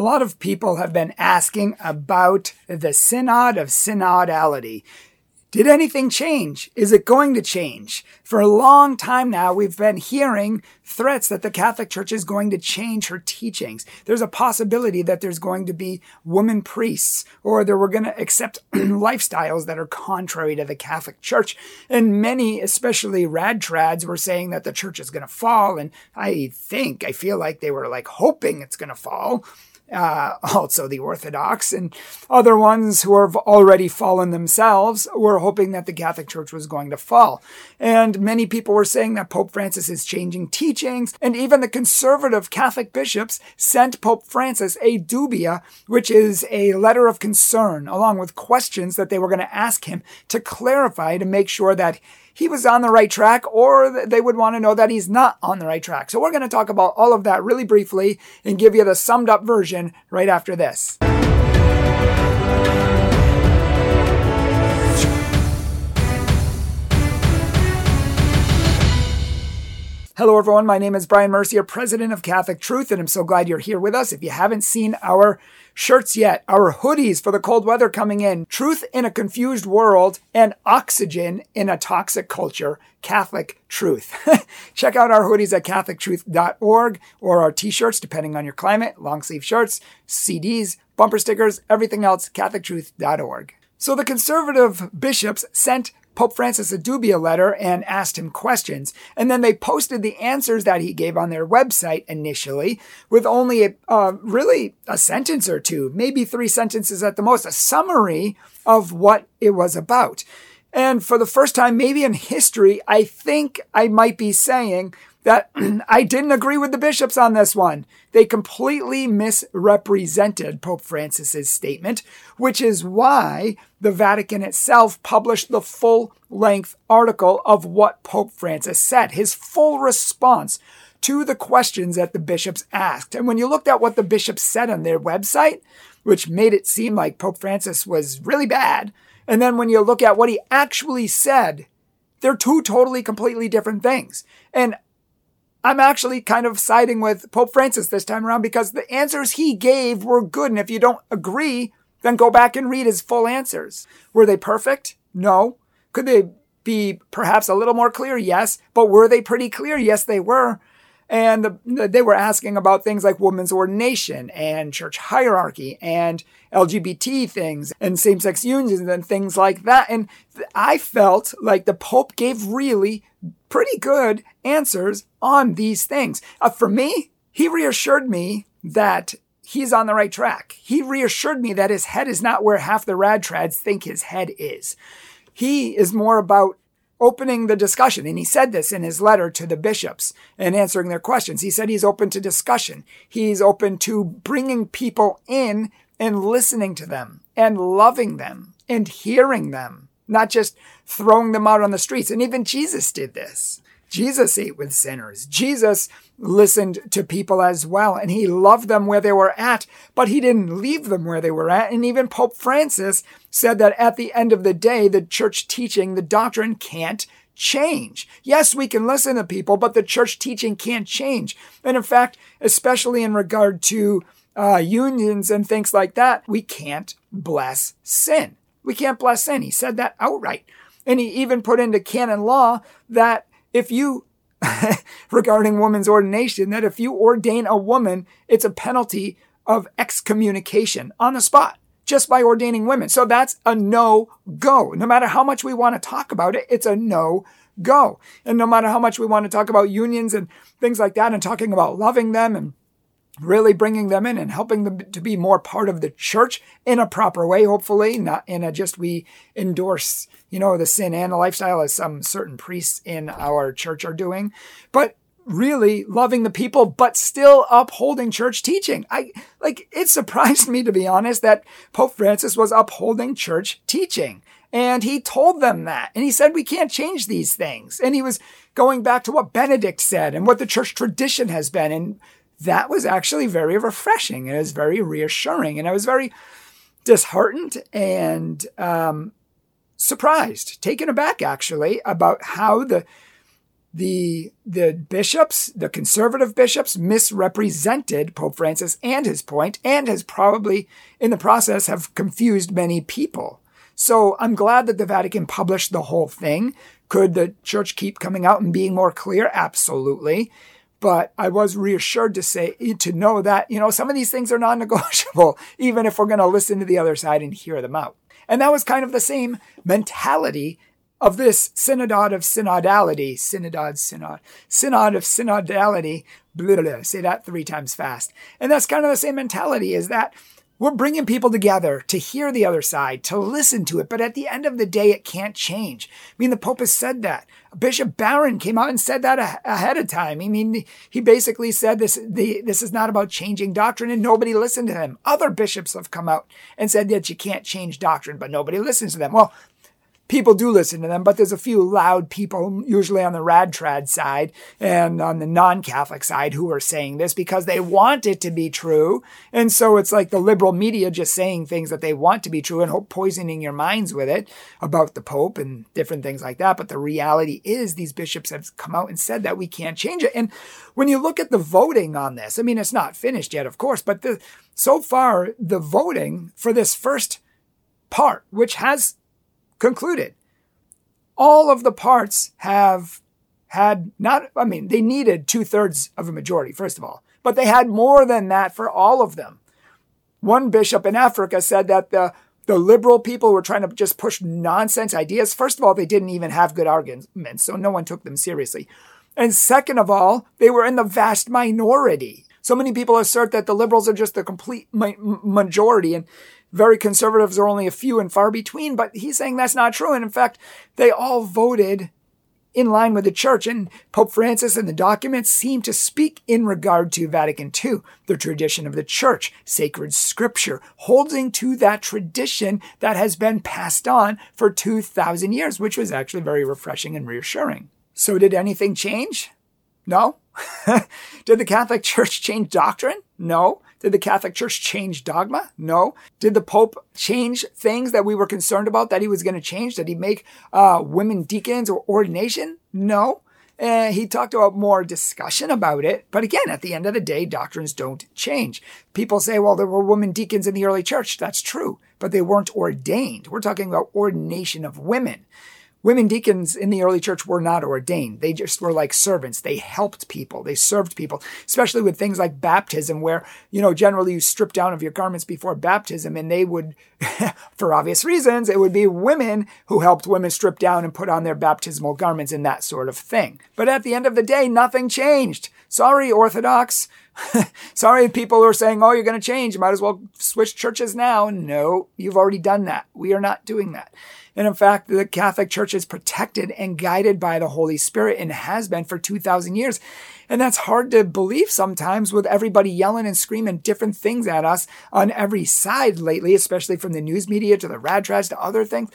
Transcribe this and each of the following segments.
A lot of people have been asking about the synod of synodality. Did anything change? Is it going to change? For a long time now, we've been hearing threats that the Catholic Church is going to change her teachings. There's a possibility that there's going to be women priests, or that we're going to accept lifestyles that are contrary to the Catholic Church. And many, especially rad trads, were saying that the church is going to fall. And I think, I feel like they were like hoping it's going to fall uh, also the Orthodox, and other ones who have already fallen themselves were hoping that the Catholic Church was going to fall. And many people were saying that Pope Francis is changing teachings, and even the conservative Catholic bishops sent Pope Francis a dubia, which is a letter of concern, along with questions that they were going to ask him to clarify to make sure that he was on the right track or they would want to know that he's not on the right track. So we're going to talk about all of that really briefly and give you the summed up version right after this. Hello, everyone. My name is Bryan Mercier, president of Catholic Truth, and I'm so glad you're here with us. If you haven't seen our shirts yet, our hoodies for the cold weather coming in, Truth in a Confused World, and Oxygen in a Toxic Culture, Catholic Truth. Check out our hoodies at CatholicTruth.org or our t shirts, depending on your climate, long sleeve shirts, CDs, bumper stickers, everything else, CatholicTruth.org. So the conservative bishops sent Pope Francis a dubia letter and asked him questions. And then they posted the answers that he gave on their website initially with only a, uh, really a sentence or two, maybe three sentences at the most, a summary of what it was about. And for the first time, maybe in history, I think I might be saying that I didn't agree with the bishops on this one. They completely misrepresented Pope Francis's statement, which is why the Vatican itself published the full length article of what Pope Francis said, his full response to the questions that the bishops asked. And when you looked at what the bishops said on their website, which made it seem like Pope Francis was really bad, and then when you look at what he actually said, they're two totally completely different things. And I'm actually kind of siding with Pope Francis this time around because the answers he gave were good. And if you don't agree, then go back and read his full answers. Were they perfect? No. Could they be perhaps a little more clear? Yes. But were they pretty clear? Yes, they were. And the, they were asking about things like women's ordination and church hierarchy and LGBT things and same sex unions and things like that. And I felt like the Pope gave really pretty good answers on these things. Uh, for me, he reassured me that he's on the right track. He reassured me that his head is not where half the rad trads think his head is. He is more about opening the discussion. And he said this in his letter to the bishops and answering their questions. He said he's open to discussion. He's open to bringing people in and listening to them and loving them and hearing them, not just throwing them out on the streets. And even Jesus did this. Jesus ate with sinners. Jesus listened to people as well, and he loved them where they were at, but he didn't leave them where they were at. And even Pope Francis said that at the end of the day, the church teaching, the doctrine can't change. Yes, we can listen to people, but the church teaching can't change. And in fact, especially in regard to uh, unions and things like that, we can't bless sin. We can't bless sin. He said that outright. And he even put into canon law that if you regarding woman's ordination that if you ordain a woman, it's a penalty of excommunication on the spot just by ordaining women. So that's a no go. No matter how much we want to talk about it, it's a no go. And no matter how much we want to talk about unions and things like that and talking about loving them and really bringing them in and helping them to be more part of the church in a proper way, hopefully, not in a just we endorse, you know, the sin and the lifestyle as some certain priests in our church are doing, but really loving the people, but still upholding church teaching. I like it surprised me to be honest that Pope Francis was upholding church teaching. And he told them that. And he said, we can't change these things. And he was going back to what Benedict said and what the church tradition has been. And that was actually very refreshing and it was very reassuring. And I was very disheartened and um, surprised, taken aback actually, about how the the the bishops, the conservative bishops, misrepresented Pope Francis and his point, and has probably in the process have confused many people. So I'm glad that the Vatican published the whole thing. Could the church keep coming out and being more clear? Absolutely. But I was reassured to say, eh, to know that, you know, some of these things are non negotiable, even if we're going to listen to the other side and hear them out. And that was kind of the same mentality of this synodod of synodality, synodod, synod, synod of synodality, blah, blah, blah, say that three times fast. And that's kind of the same mentality is that we're bringing people together to hear the other side, to listen to it. But at the end of the day, it can't change. I mean, the Pope has said that. Bishop Barron came out and said that ahead of time. I mean, he basically said this, the, this is not about changing doctrine and nobody listened to him. Other bishops have come out and said that you can't change doctrine, but nobody listens to them. Well, people do listen to them, but there's a few loud people, usually on the rad trad side and on the non Catholic side, who are saying this because they want it to be true. And so it's like the liberal media just saying things that they want to be true and hope poisoning your minds with it about the Pope and different things like that. But the reality is, these bishops have come out and said that we can't change it. And when you look at the voting on this, I mean, it's not finished yet, of course, but the, so far, the voting for this first part, which has concluded. All of the parts have had not, I mean, they needed two thirds of a majority, first of all, but they had more than that for all of them. One bishop in Africa said that the the liberal people were trying to just push nonsense ideas. First of all, they didn't even have good arguments, so no one took them seriously. And second of all, they were in the vast minority. So many people assert that the liberals are just the complete majority. And very conservatives are only a few and far between, but he's saying that's not true. And in fact, they all voted in line with the church. And Pope Francis and the documents seem to speak in regard to Vatican II, the tradition of the church, sacred scripture, holding to that tradition that has been passed on for 2,000 years, which was actually very refreshing and reassuring. So, did anything change? No. did the Catholic Church change doctrine? No. Did the Catholic Church change dogma? No. Did the Pope change things that we were concerned about that he was going to change? Did he make uh, women deacons or ordination? No. And he talked about more discussion about it. But again, at the end of the day, doctrines don't change. People say, well, there were women deacons in the early church. That's true, but they weren't ordained. We're talking about ordination of women. Women deacons in the early church were not ordained. They just were like servants. They helped people. They served people, especially with things like baptism, where, you know, generally you strip down of your garments before baptism and they would, for obvious reasons, it would be women who helped women strip down and put on their baptismal garments and that sort of thing. But at the end of the day, nothing changed. Sorry, Orthodox. Sorry, people who are saying, oh, you're going to change. You might as well switch churches now. No, you've already done that. We are not doing that. And in fact, the Catholic Church is protected and guided by the Holy Spirit and has been for 2,000 years. And that's hard to believe sometimes with everybody yelling and screaming different things at us on every side lately, especially from the news media to the radrads to other things.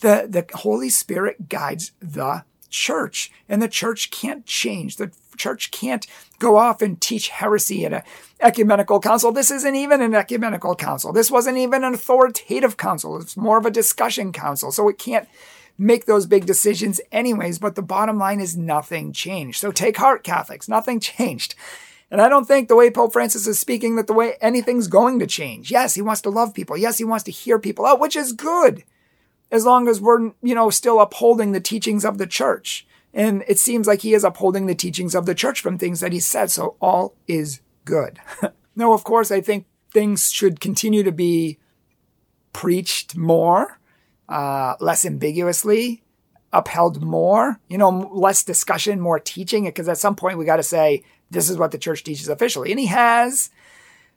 The, the Holy Spirit guides the church and the church can't change. The church can't go off and teach heresy at an ecumenical council. This isn't even an ecumenical council. This wasn't even an authoritative council. It's more of a discussion council. So it can't make those big decisions anyways. But the bottom line is nothing changed. So take heart, Catholics. Nothing changed. And I don't think the way Pope Francis is speaking that the way anything's going to change. Yes, he wants to love people. Yes, he wants to hear people out, which is good. As long as we're, you know, still upholding the teachings of the church. And it seems like he is upholding the teachings of the church from things that he said. So all is good. no, of course, I think things should continue to be preached more, uh, less ambiguously, upheld more, you know, less discussion, more teaching. Because at some point we got to say, this is what the church teaches officially. And he has,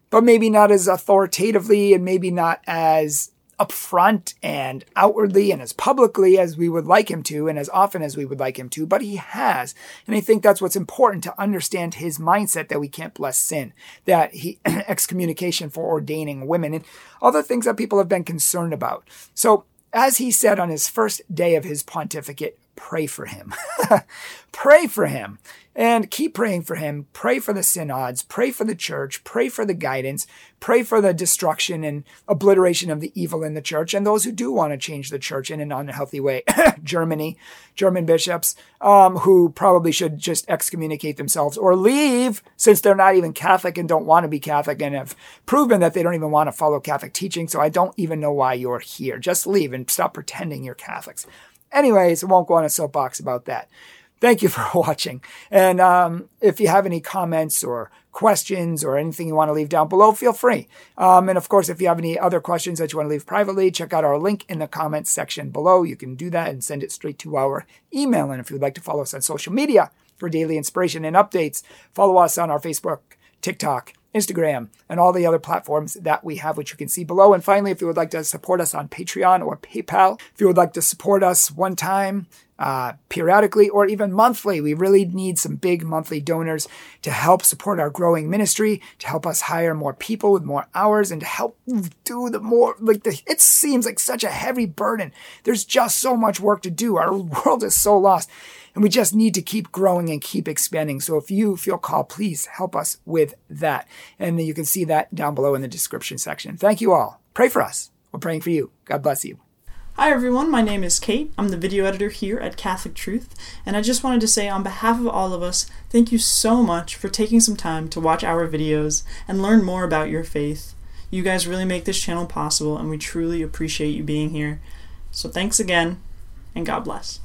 but maybe not as authoritatively and maybe not as upfront and outwardly and as publicly as we would like him to and as often as we would like him to, but he has. And I think that's what's important to understand his mindset that we can't bless sin, that he excommunication for ordaining women and other things that people have been concerned about. So as he said on his first day of his pontificate, pray for him. pray for him and keep praying for him. Pray for the synods. Pray for the church. Pray for the guidance. Pray for the destruction and obliteration of the evil in the church and those who do want to change the church in an unhealthy way. Germany, German bishops, um, who probably should just excommunicate themselves or leave since they're not even Catholic and don't want to be Catholic and have proven that they don't even want to follow Catholic teaching. So I don't even know why you're here. Just leave and stop pretending you're Catholics. Anyways, I won't go on a soapbox about that. Thank you for watching. And um, if you have any comments or questions or anything you want to leave down below, feel free. Um, and of course, if you have any other questions that you want to leave privately, check out our link in the comments section below. You can do that and send it straight to our email. And if you'd like to follow us on social media for daily inspiration and updates, follow us on our Facebook, TikTok, Instagram, and all the other platforms that we have, which you can see below. And finally, if you would like to support us on Patreon or PayPal, if you would like to support us one time, uh, periodically or even monthly. We really need some big monthly donors to help support our growing ministry, to help us hire more people with more hours, and to help do the more like the. It seems like such a heavy burden. There's just so much work to do. Our world is so lost. And we just need to keep growing and keep expanding. So if you feel called, please help us with that. And you can see that down below in the description section. Thank you all. Pray for us. We're praying for you. God bless you. Hi everyone, my name is Kate. I'm the video editor here at Catholic Truth, and I just wanted to say on behalf of all of us, thank you so much for taking some time to watch our videos and learn more about your faith. You guys really make this channel possible, and we truly appreciate you being here. So thanks again, and God bless.